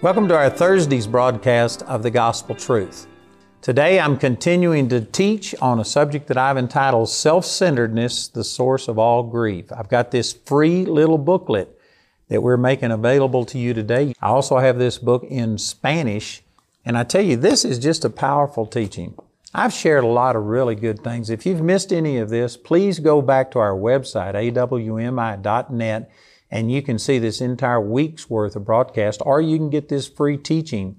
Welcome to our Thursday's broadcast of the Gospel Truth. Today I'm continuing to teach on a subject that I've entitled Self Centeredness, the Source of All Grief. I've got this free little booklet that we're making available to you today. I also have this book in Spanish, and I tell you, this is just a powerful teaching. I've shared a lot of really good things. If you've missed any of this, please go back to our website, awmi.net and you can see this entire week's worth of broadcast, or you can get this free teaching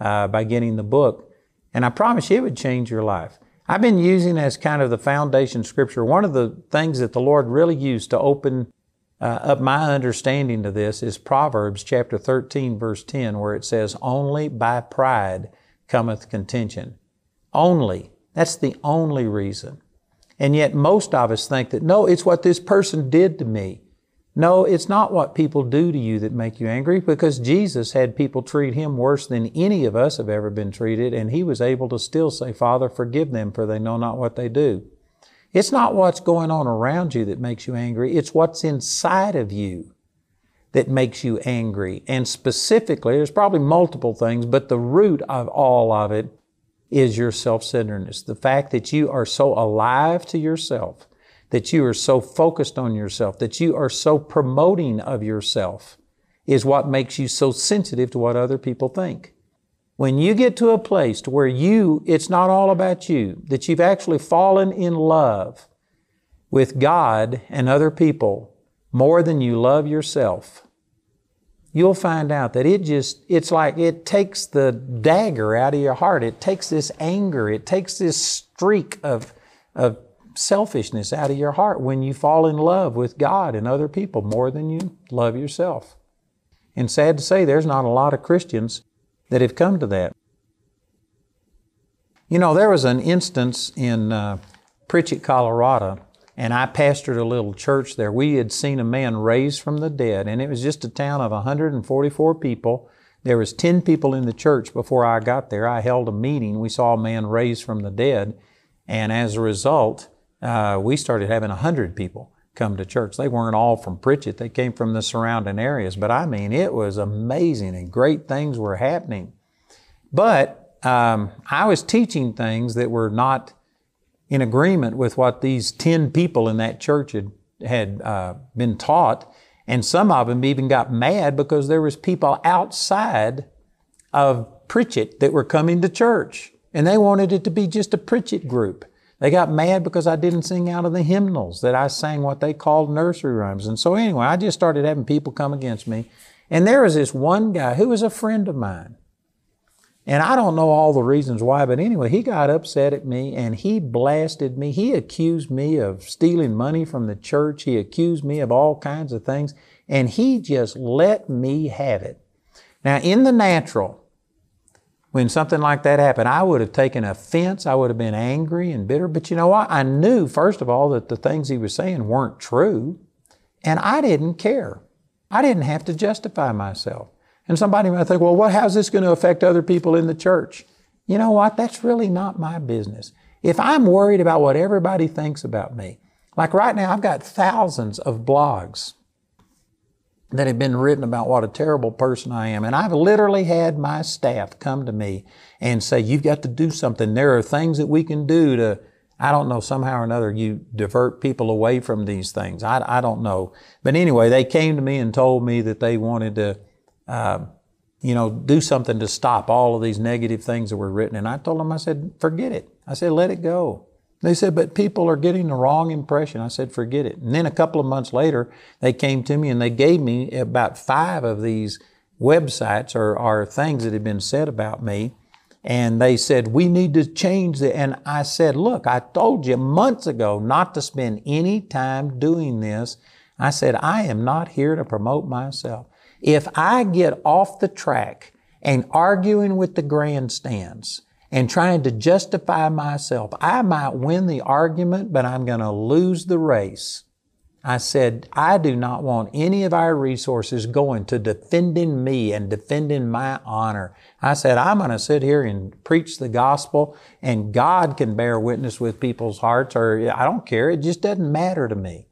uh, by getting the book. And I promise you, it would change your life. I've been using as kind of the foundation scripture. One of the things that the Lord really used to open uh, up my understanding to this is Proverbs chapter 13, verse 10, where it says, Only by pride cometh contention. Only. That's the only reason. And yet most of us think that, no, it's what this person did to me. No, it's not what people do to you that make you angry because Jesus had people treat him worse than any of us have ever been treated, and he was able to still say, Father, forgive them, for they know not what they do. It's not what's going on around you that makes you angry, it's what's inside of you that makes you angry. And specifically, there's probably multiple things, but the root of all of it is your self centeredness. The fact that you are so alive to yourself that you are so focused on yourself, that you are so promoting of yourself, is what makes you so sensitive to what other people think. When you get to a place to where you, it's not all about you, that you've actually fallen in love with God and other people more than you love yourself, you'll find out that it just, it's like it takes the dagger out of your heart. It takes this anger. It takes this streak of, of selfishness out of your heart when you fall in love with God and other people more than you love yourself. And sad to say, there's not a lot of Christians that have come to that. You know, there was an instance in uh, Pritchett, Colorado, and I pastored a little church there. We had seen a man raised from the dead, and it was just a town of 144 people. There was 10 people in the church before I got there. I held a meeting. We saw a man raised from the dead, and as a result, uh, we started having 100 people come to church. They weren't all from Pritchett, they came from the surrounding areas. But I mean, it was amazing and great things were happening. But um, I was teaching things that were not in agreement with what these 10 people in that church had, had uh, been taught. And some of them even got mad because there was people outside of Pritchett that were coming to church. And they wanted it to be just a Pritchett group. They got mad because I didn't sing out of the hymnals, that I sang what they called nursery rhymes. And so anyway, I just started having people come against me. And there was this one guy who was a friend of mine. And I don't know all the reasons why, but anyway, he got upset at me and he blasted me. He accused me of stealing money from the church. He accused me of all kinds of things. And he just let me have it. Now, in the natural, when something like that happened, I would have taken offense. I would have been angry and bitter. But you know what? I knew, first of all, that the things he was saying weren't true. And I didn't care. I didn't have to justify myself. And somebody might think, well, what, how's this going to affect other people in the church? You know what? That's really not my business. If I'm worried about what everybody thinks about me, like right now, I've got thousands of blogs that have been written about what a terrible person I am. And I've literally had my staff come to me and say, You've got to do something. There are things that we can do to, I don't know, somehow or another, you divert people away from these things. I, I don't know. But anyway, they came to me and told me that they wanted to, uh, you know, do something to stop all of these negative things that were written. And I told them, I said, Forget it. I said, Let it go. They said, but people are getting the wrong impression. I said, forget it. And then a couple of months later, they came to me and they gave me about five of these websites or, or things that had been said about me. And they said, we need to change it. And I said, look, I told you months ago not to spend any time doing this. I said, I am not here to promote myself. If I get off the track and arguing with the grandstands and trying to justify myself. I might win the argument, but I'm going to lose the race. I said, I do not want any of our resources going to defending me and defending my honor. I said, I'm going to sit here and preach the gospel and God can bear witness with people's hearts or I don't care. It just doesn't matter to me.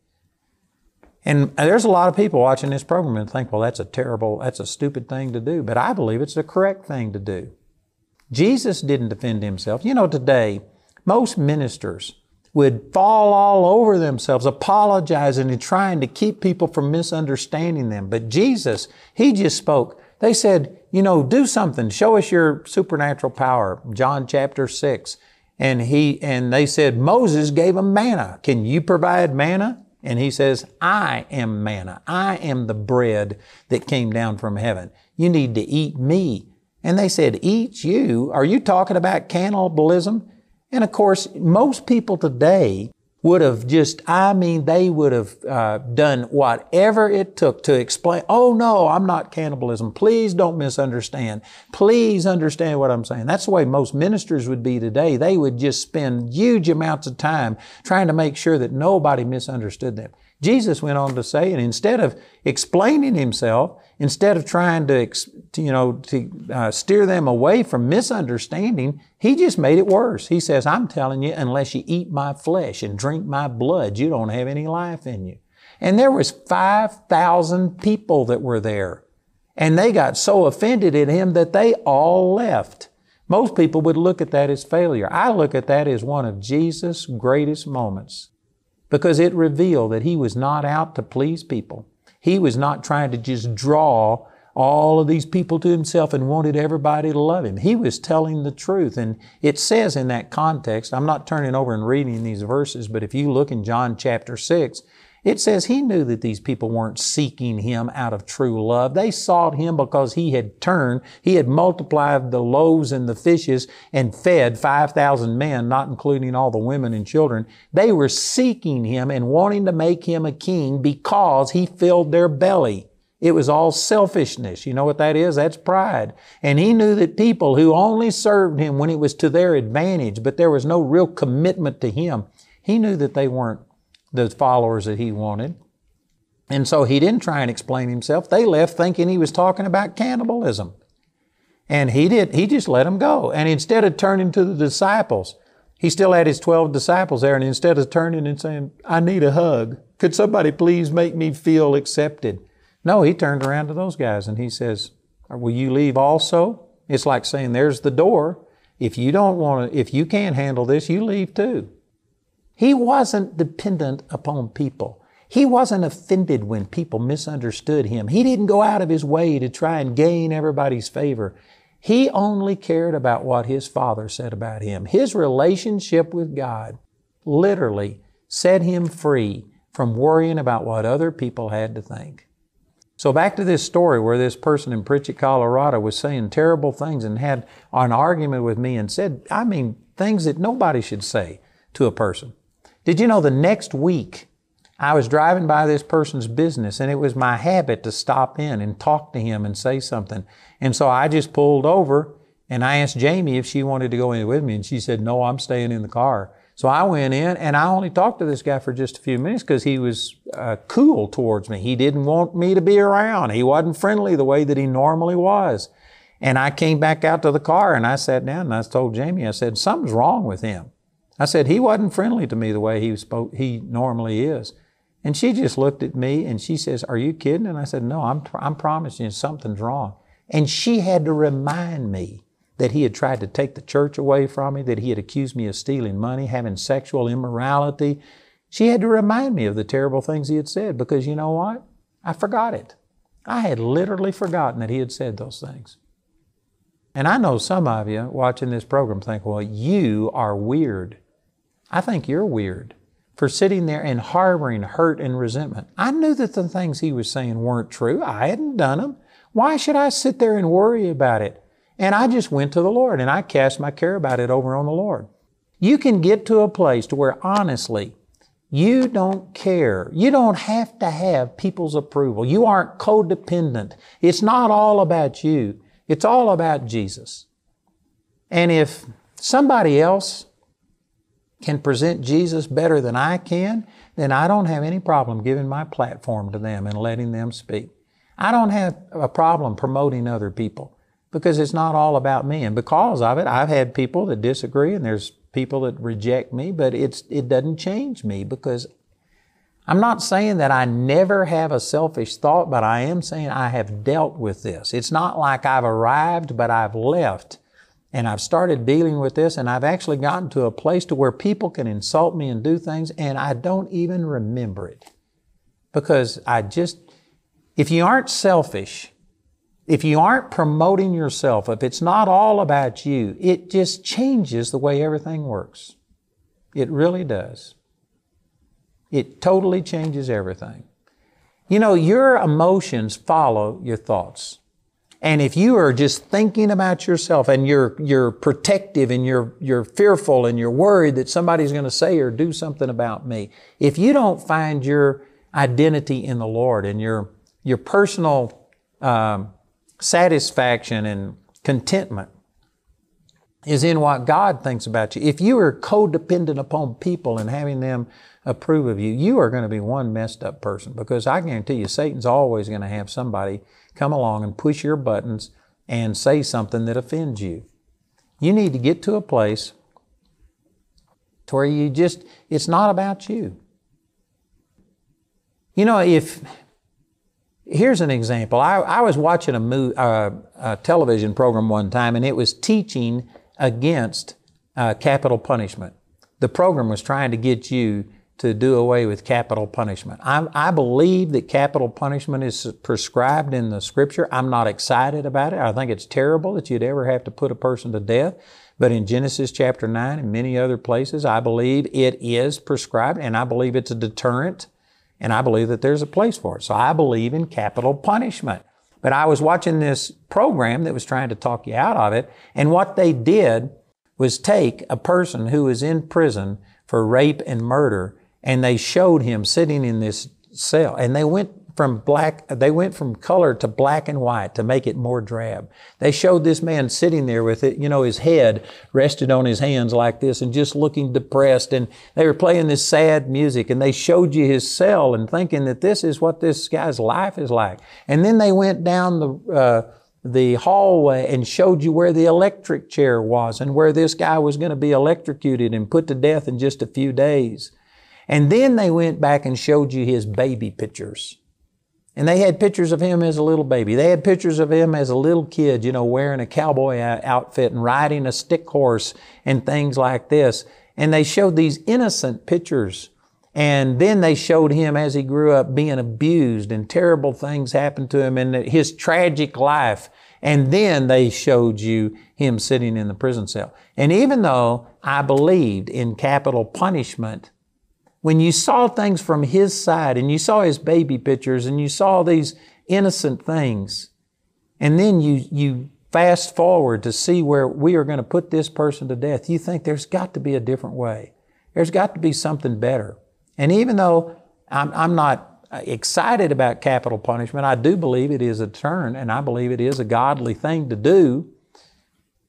And there's a lot of people watching this program and think, well, that's a terrible, that's a stupid thing to do. But I believe it's the correct thing to do. Jesus didn't defend himself. You know, today, most ministers would fall all over themselves, apologizing and trying to keep people from misunderstanding them. But Jesus, He just spoke. They said, you know, do something. Show us your supernatural power. John chapter 6. And he, and they said, Moses gave them manna. Can you provide manna? And he says, I am manna. I am the bread that came down from heaven. You need to eat me. And they said, Eat you? Are you talking about cannibalism? And of course, most people today would have just, I mean, they would have uh, done whatever it took to explain, oh no, I'm not cannibalism. Please don't misunderstand. Please understand what I'm saying. That's the way most ministers would be today. They would just spend huge amounts of time trying to make sure that nobody misunderstood them. Jesus went on to say, and instead of explaining himself, instead of trying to, you know, to uh, steer them away from misunderstanding, he just made it worse. He says, I'm telling you, unless you eat my flesh and drink my blood, you don't have any life in you. And there was 5,000 people that were there. And they got so offended at him that they all left. Most people would look at that as failure. I look at that as one of Jesus' greatest moments because it revealed that he was not out to please people. He was not trying to just draw all of these people to himself and wanted everybody to love him. He was telling the truth. And it says in that context, I'm not turning over and reading these verses, but if you look in John chapter 6, it says he knew that these people weren't seeking him out of true love. They sought him because he had turned, he had multiplied the loaves and the fishes and fed 5,000 men, not including all the women and children. They were seeking him and wanting to make him a king because he filled their belly. It was all selfishness. You know what that is? That's pride. And he knew that people who only served him when it was to their advantage, but there was no real commitment to him, he knew that they weren't the followers that he wanted. And so he didn't try and explain himself. They left thinking he was talking about cannibalism. And he did, he just let them go. And instead of turning to the disciples, he still had his 12 disciples there. And instead of turning and saying, I need a hug, could somebody please make me feel accepted? No, he turned around to those guys and he says, Will you leave also? It's like saying, There's the door. If you don't want to, if you can't handle this, you leave too. He wasn't dependent upon people. He wasn't offended when people misunderstood him. He didn't go out of his way to try and gain everybody's favor. He only cared about what his father said about him. His relationship with God literally set him free from worrying about what other people had to think. So back to this story where this person in Pritchett, Colorado was saying terrible things and had an argument with me and said, I mean, things that nobody should say to a person. Did you know the next week I was driving by this person's business and it was my habit to stop in and talk to him and say something. And so I just pulled over and I asked Jamie if she wanted to go in with me and she said, no, I'm staying in the car. So I went in and I only talked to this guy for just a few minutes because he was uh, cool towards me. He didn't want me to be around. He wasn't friendly the way that he normally was. And I came back out to the car and I sat down and I told Jamie, I said, something's wrong with him. I said, he wasn't friendly to me the way he spoke, he normally is. And she just looked at me and she says, are you kidding? And I said, no, I'm, I'm promising you something's wrong. And she had to remind me that he had tried to take the church away from me, that he had accused me of stealing money, having sexual immorality. She had to remind me of the terrible things he had said because you know what? I forgot it. I had literally forgotten that he had said those things. And I know some of you watching this program think, well, you are weird. I think you're weird for sitting there and harboring hurt and resentment. I knew that the things he was saying weren't true. I hadn't done them. Why should I sit there and worry about it? And I just went to the Lord and I cast my care about it over on the Lord. You can get to a place to where honestly, you don't care. You don't have to have people's approval. You aren't codependent. It's not all about you. It's all about Jesus. And if somebody else can present Jesus better than I can, then I don't have any problem giving my platform to them and letting them speak. I don't have a problem promoting other people because it's not all about me. And because of it, I've had people that disagree and there's people that reject me, but it's, it doesn't change me because I'm not saying that I never have a selfish thought, but I am saying I have dealt with this. It's not like I've arrived, but I've left. And I've started dealing with this and I've actually gotten to a place to where people can insult me and do things and I don't even remember it. Because I just, if you aren't selfish, if you aren't promoting yourself, if it's not all about you, it just changes the way everything works. It really does. It totally changes everything. You know, your emotions follow your thoughts. And if you are just thinking about yourself and you're, you're protective and you're, you're fearful and you're worried that somebody's going to say or do something about me, if you don't find your identity in the Lord and your, your personal um, satisfaction and contentment is in what God thinks about you, if you are codependent upon people and having them approve of you, you are going to be one messed up person because I guarantee you Satan's always going to have somebody come along and push your buttons and say something that offends you. You need to get to a place to where you just, it's not about you. You know, if, here's an example. I, I was watching a, uh, a television program one time and it was teaching against uh, capital punishment. The program was trying to get you to do away with capital punishment. I, I, believe that capital punishment is prescribed in the scripture. I'm not excited about it. I think it's terrible that you'd ever have to put a person to death. But in Genesis chapter 9 and many other places, I believe it is prescribed and I believe it's a deterrent and I believe that there's a place for it. So I believe in capital punishment. But I was watching this program that was trying to talk you out of it and what they did was take a person who was in prison for rape and murder and they showed him sitting in this cell. And they went from black they went from color to black and white to make it more drab. They showed this man sitting there with it you know his head rested on his hands like this and just looking depressed. And they were playing this sad music and they showed you his cell and thinking that this is what this guy's life is like. And then they went down the uh, the hallway and showed you where the electric chair was and where this guy was going to be electrocuted and put to death in just a few days and then they went back and showed you his baby pictures. And they had pictures of him as a little baby. They had pictures of him as a little kid, you know, wearing a cowboy outfit and riding a stick horse and things like this. And they showed these innocent pictures. And then they showed him as he grew up being abused and terrible things happened to him and his tragic life. And then they showed you him sitting in the prison cell. And even though I believed in capital punishment, when you saw things from his side and you saw his baby pictures and you saw these innocent things, and then you, you fast forward to see where we are going to put this person to death, you think there's got to be a different way. There's got to be something better. And even though I'm, I'm not excited about capital punishment, I do believe it is a turn and I believe it is a godly thing to do.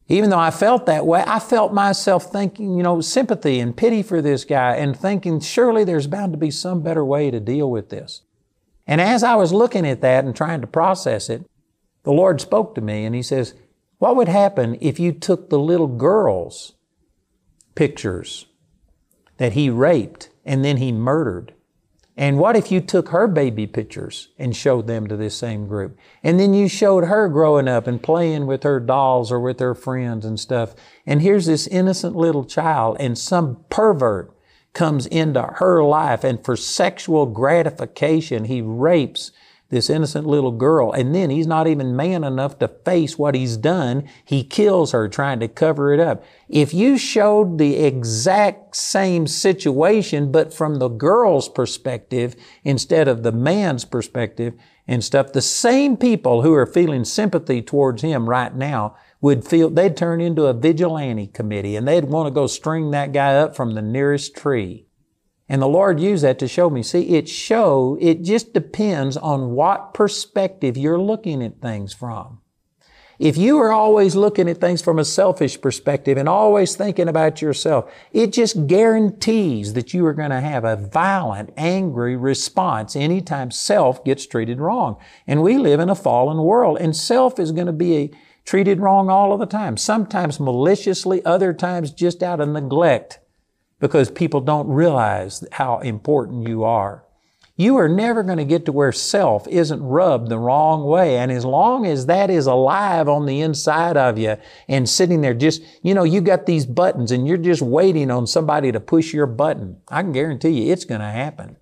Even though I felt that way, I felt myself thinking, you know, sympathy and pity for this guy and thinking, surely there's bound to be some better way to deal with this. And as I was looking at that and trying to process it, the Lord spoke to me and He says, What would happen if you took the little girl's pictures that he raped and then he murdered and what if you took her baby pictures and showed them to this same group? And then you showed her growing up and playing with her dolls or with her friends and stuff. And here's this innocent little child and some pervert comes into her life and for sexual gratification, he rapes this innocent little girl. And then he's not even man enough to face what he's done. He kills her trying to cover it up. If you showed the exact same situation, but from the girl's perspective instead of the man's perspective and stuff, the same people who are feeling sympathy towards him right now would feel, they'd turn into a vigilante committee and they'd want to go string that guy up from the nearest tree. And the Lord used that to show me. See, it show, it just depends on what perspective you're looking at things from. If you are always looking at things from a selfish perspective and always thinking about yourself, it just guarantees that you are going to have a violent, angry response anytime self gets treated wrong. And we live in a fallen world, and self is going to be treated wrong all of the time. Sometimes maliciously, other times just out of neglect because people don't realize how important you are. You are never going to get to where self isn't rubbed the wrong way. And as long as that is alive on the inside of you and sitting there just, you know, you got these buttons and you're just waiting on somebody to push your button, I can guarantee you it's going to happen.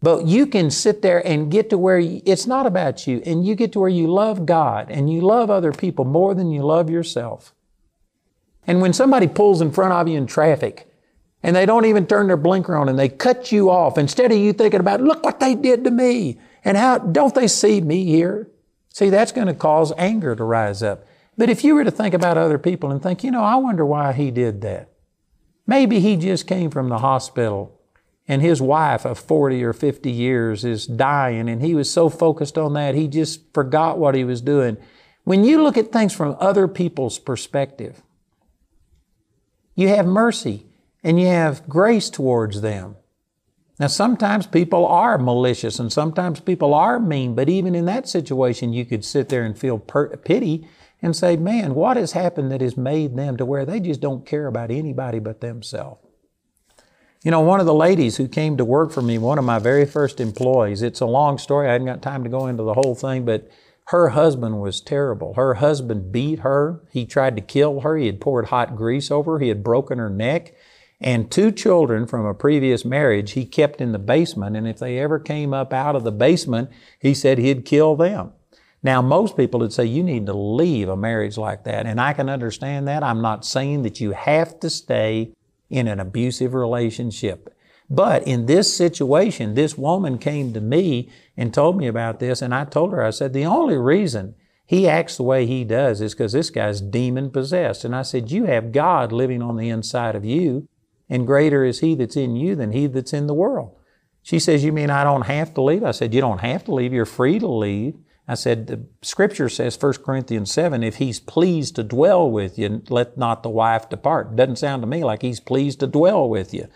But you can sit there and get to where you, it's not about you and you get to where you love God and you love other people more than you love yourself. And when somebody pulls in front of you in traffic, and they don't even turn their blinker on and they cut you off instead of you thinking about, look what they did to me and how don't they see me here? See, that's going to cause anger to rise up. But if you were to think about other people and think, you know, I wonder why he did that. Maybe he just came from the hospital and his wife of 40 or 50 years is dying and he was so focused on that he just forgot what he was doing. When you look at things from other people's perspective, you have mercy and you have grace towards them. Now, sometimes people are malicious and sometimes people are mean, but even in that situation, you could sit there and feel per- pity and say, man, what has happened that has made them to where they just don't care about anybody but themselves? You know, one of the ladies who came to work for me, one of my very first employees, it's a long story. I hadn't got time to go into the whole thing, but her husband was terrible. Her husband beat her. He tried to kill her. He had poured hot grease over her. He had broken her neck and two children from a previous marriage he kept in the basement, and if they ever came up out of the basement, he said he'd kill them. Now, most people would say you need to leave a marriage like that, and I can understand that. I'm not saying that you have to stay in an abusive relationship. But in this situation, this woman came to me and told me about this, and I told her, I said, the only reason he acts the way he does is because this guy's demon possessed. And I said, You have God living on the inside of you and greater is he that's in you than he that's in the world. She says, You mean I don't have to leave? I said, You don't have to leave. You're free to leave. I said, The scripture says, 1 Corinthians 7, if he's pleased to dwell with you, let not the wife depart. Doesn't sound to me like he's pleased to dwell with you.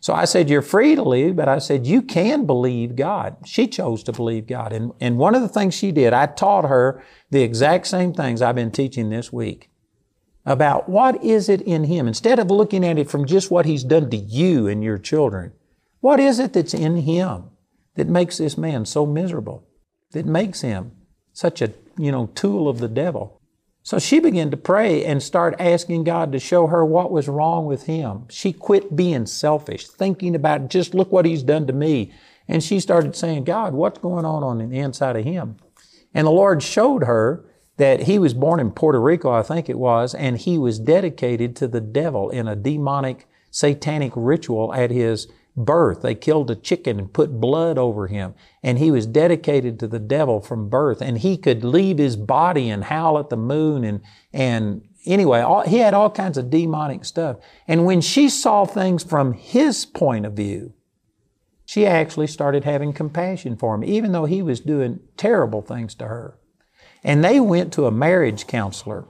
So I said, You're free to leave, but I said, You can believe God. She chose to believe God. And, and one of the things she did, I taught her the exact same things I've been teaching this week about what is it in Him. Instead of looking at it from just what He's done to you and your children, what is it that's in Him that makes this man so miserable, that makes him such a, you know, tool of the devil? So she began to pray and start asking God to show her what was wrong with him. She quit being selfish, thinking about just look what he's done to me. And she started saying, God, what's going on on the inside of him? And the Lord showed her that he was born in Puerto Rico, I think it was, and he was dedicated to the devil in a demonic satanic ritual at his birth. They killed a chicken and put blood over him, and he was dedicated to the devil from birth. And he could leave his body and howl at the moon, and and anyway, all, he had all kinds of demonic stuff. And when she saw things from his point of view, she actually started having compassion for him, even though he was doing terrible things to her. And they went to a marriage counselor.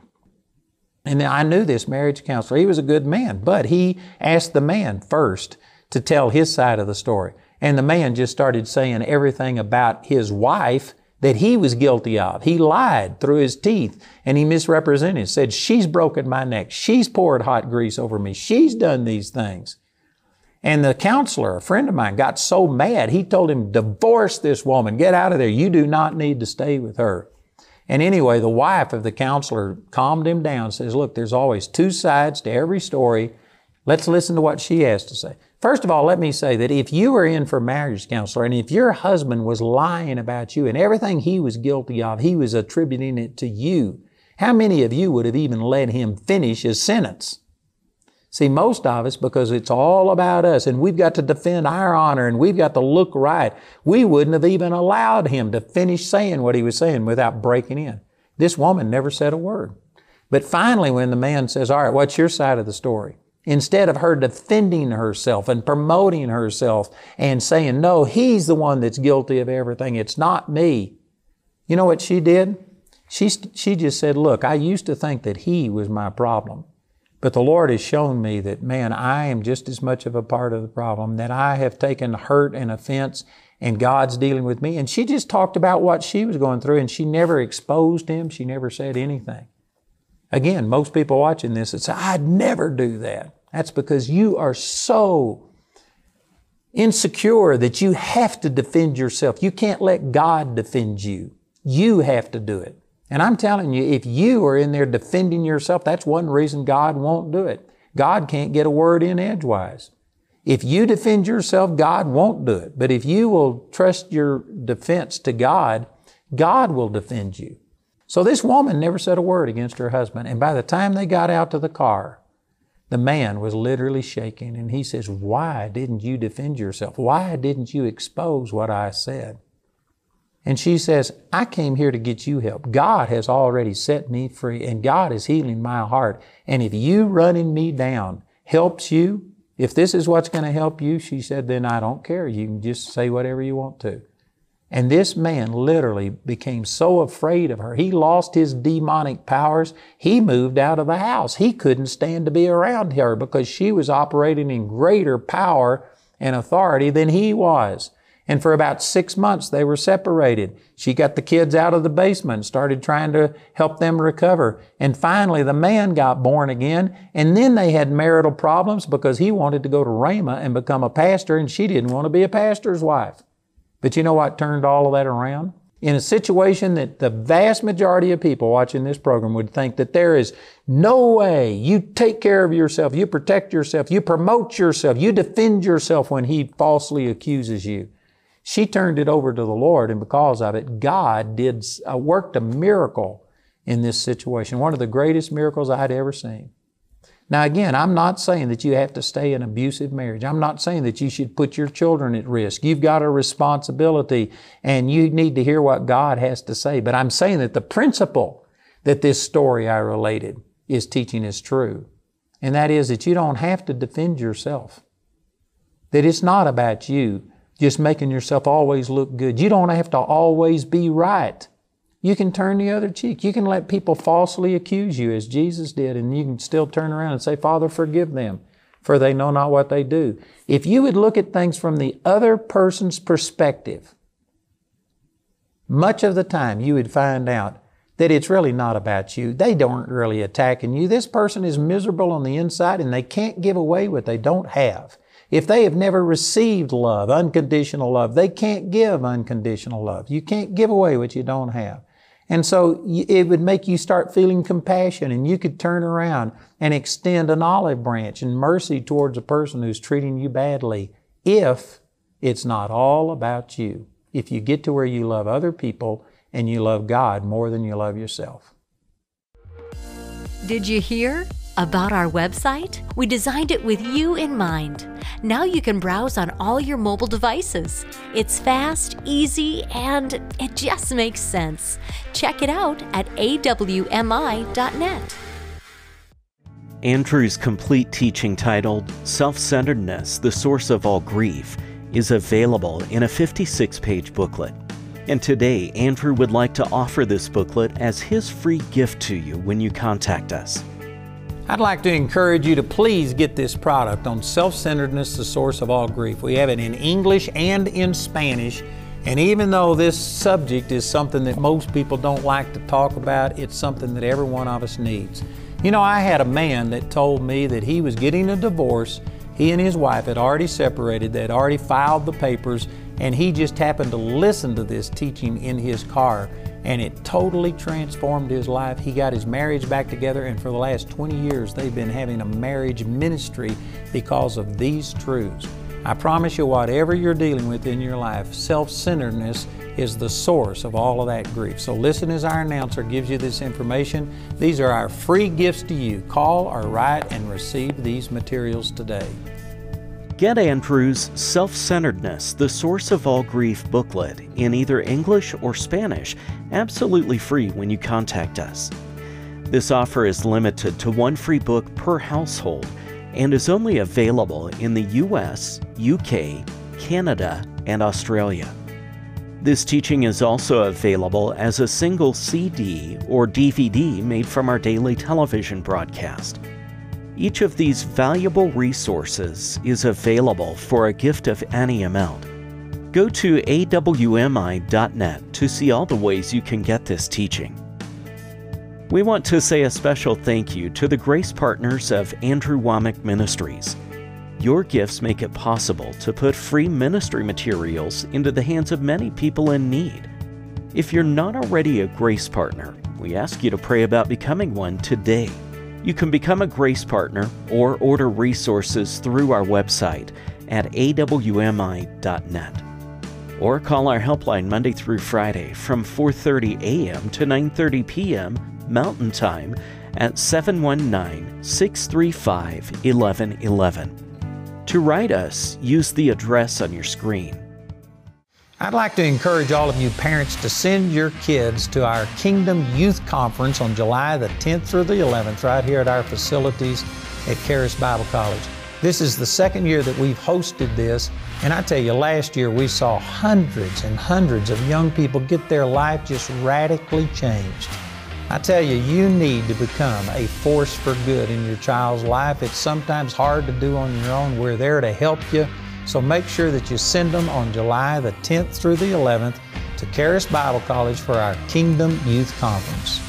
And I knew this marriage counselor. He was a good man, but he asked the man first to tell his side of the story. And the man just started saying everything about his wife that he was guilty of. He lied through his teeth and he misrepresented, said, She's broken my neck. She's poured hot grease over me. She's done these things. And the counselor, a friend of mine, got so mad, he told him, Divorce this woman. Get out of there. You do not need to stay with her. And anyway, the wife of the counselor calmed him down, says, Look, there's always two sides to every story. Let's listen to what she has to say. First of all, let me say that if you were in for marriage counselor and if your husband was lying about you and everything he was guilty of, he was attributing it to you, how many of you would have even let him finish his sentence? See, most of us, because it's all about us and we've got to defend our honor and we've got to look right, we wouldn't have even allowed him to finish saying what he was saying without breaking in. This woman never said a word. But finally, when the man says, All right, what's your side of the story? Instead of her defending herself and promoting herself and saying, No, he's the one that's guilty of everything, it's not me. You know what she did? She, she just said, Look, I used to think that he was my problem. But the Lord has shown me that, man, I am just as much of a part of the problem, that I have taken hurt and offense, and God's dealing with me. And she just talked about what she was going through, and she never exposed him. She never said anything. Again, most people watching this would say, I'd never do that. That's because you are so insecure that you have to defend yourself. You can't let God defend you. You have to do it. And I'm telling you, if you are in there defending yourself, that's one reason God won't do it. God can't get a word in edgewise. If you defend yourself, God won't do it. But if you will trust your defense to God, God will defend you. So this woman never said a word against her husband. And by the time they got out to the car, the man was literally shaking. And he says, Why didn't you defend yourself? Why didn't you expose what I said? And she says, I came here to get you help. God has already set me free and God is healing my heart. And if you running me down helps you, if this is what's going to help you, she said, then I don't care. You can just say whatever you want to. And this man literally became so afraid of her. He lost his demonic powers. He moved out of the house. He couldn't stand to be around her because she was operating in greater power and authority than he was. And for about six months, they were separated. She got the kids out of the basement started trying to help them recover. And finally, the man got born again. And then they had marital problems because he wanted to go to Rhema and become a pastor, and she didn't want to be a pastor's wife. But you know what turned all of that around? In a situation that the vast majority of people watching this program would think that there is no way you take care of yourself, you protect yourself, you promote yourself, you defend yourself when he falsely accuses you. She turned it over to the Lord, and because of it, God did uh, worked a miracle in this situation. One of the greatest miracles I had ever seen. Now, again, I'm not saying that you have to stay in abusive marriage. I'm not saying that you should put your children at risk. You've got a responsibility and you need to hear what God has to say. But I'm saying that the principle that this story I related is teaching is true. And that is that you don't have to defend yourself. That it's not about you just making yourself always look good. You don't have to always be right. You can turn the other cheek. You can let people falsely accuse you as Jesus did, and you can still turn around and say, Father, forgive them, for they know not what they do. If you would look at things from the other person's perspective, much of the time you would find out that it's really not about you. They don't really attacking you. This person is miserable on the inside and they can't give away what they don't have. If they have never received love, unconditional love, they can't give unconditional love. You can't give away what you don't have. And so it would make you start feeling compassion and you could turn around and extend an olive branch and mercy towards a person who's treating you badly if it's not all about you. If you get to where you love other people and you love God more than you love yourself. Did you hear? About our website? We designed it with you in mind. Now you can browse on all your mobile devices. It's fast, easy, and it just makes sense. Check it out at awmi.net. Andrew's complete teaching titled Self Centeredness, the Source of All Grief, is available in a 56 page booklet. And today, Andrew would like to offer this booklet as his free gift to you when you contact us. I'd like to encourage you to please get this product on self centeredness, the source of all grief. We have it in English and in Spanish. And even though this subject is something that most people don't like to talk about, it's something that every one of us needs. You know, I had a man that told me that he was getting a divorce. He and his wife had already separated, they had already filed the papers, and he just happened to listen to this teaching in his car and it totally transformed his life. He got his marriage back together, and for the last 20 years, they've been having a marriage ministry because of these truths. I promise you, whatever you're dealing with in your life, self centeredness is the source of all of that grief. So, listen as our announcer gives you this information. These are our free gifts to you. Call or write and receive these materials today. Get Andrew's Self Centeredness, the Source of All Grief booklet in either English or Spanish, absolutely free when you contact us. This offer is limited to one free book per household and is only available in the US, UK, Canada, and Australia. This teaching is also available as a single CD or DVD made from our daily television broadcast. Each of these valuable resources is available for a gift of any amount. Go to awmi.net to see all the ways you can get this teaching. We want to say a special thank you to the grace partners of Andrew Wommack Ministries. Your gifts make it possible to put free ministry materials into the hands of many people in need. If you're not already a grace partner, we ask you to pray about becoming one today. You can become a grace partner or order resources through our website at awmi.net or call our helpline Monday through Friday from 4:30 a.m. to 9:30 p.m. Mountain Time at 719-635-1111. To write us, use the address on your screen. I'd like to encourage all of you parents to send your kids to our Kingdom Youth Conference on July the 10th through the 11th right here at our facilities at Charis Bible College. This is the second year that we've hosted this, and I tell you, last year we saw hundreds and hundreds of young people get their life just radically changed. I tell you, you need to become a force for good in your child's life. It's sometimes hard to do on your own. We're there to help you. So make sure that you send them on July the 10th through the 11th to Charis Bible College for our Kingdom Youth Conference.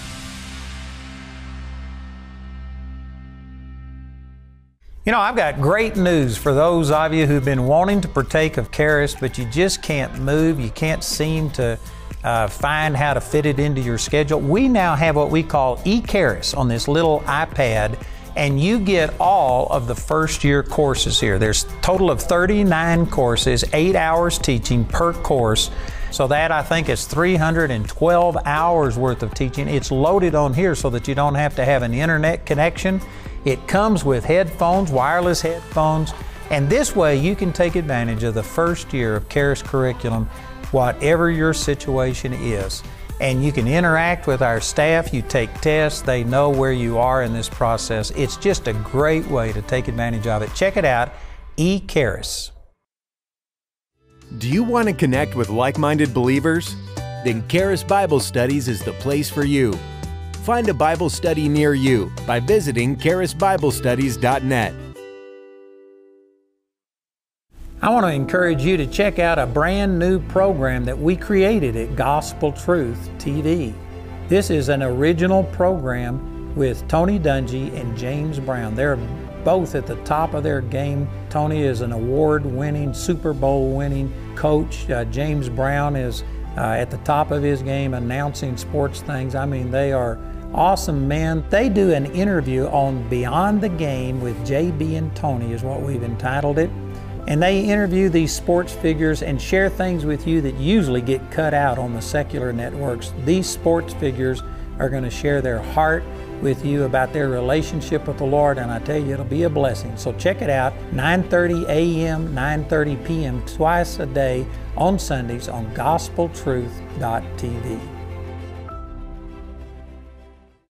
You know, I've got great news for those of you who've been wanting to partake of Charis, but you just can't move. You can't seem to uh, find how to fit it into your schedule. We now have what we call eCharis on this little iPad, and you get all of the first year courses here. There's total of 39 courses, eight hours teaching per course. So that I think is 312 hours worth of teaching. It's loaded on here so that you don't have to have an internet connection. It comes with headphones, wireless headphones, and this way you can take advantage of the first year of Charis curriculum, whatever your situation is. And you can interact with our staff, you take tests, they know where you are in this process. It's just a great way to take advantage of it. Check it out, eCharis. Do you want to connect with like minded believers? Then Charis Bible Studies is the place for you. Find a Bible study near you by visiting charisbiblestudies.net. I want to encourage you to check out a brand new program that we created at Gospel Truth TV. This is an original program with Tony Dungy and James Brown. They're both at the top of their game. Tony is an award winning, Super Bowl winning coach. Uh, James Brown is uh, at the top of his game announcing sports things. I mean, they are awesome men. They do an interview on Beyond the Game with JB and Tony, is what we've entitled it. And they interview these sports figures and share things with you that usually get cut out on the secular networks. These sports figures are going to share their heart with you about their relationship with the Lord, and I tell you, it'll be a blessing. So check it out, 9:30 a.m., 9:30 p.m., twice a day on Sundays on GospelTruth.tv.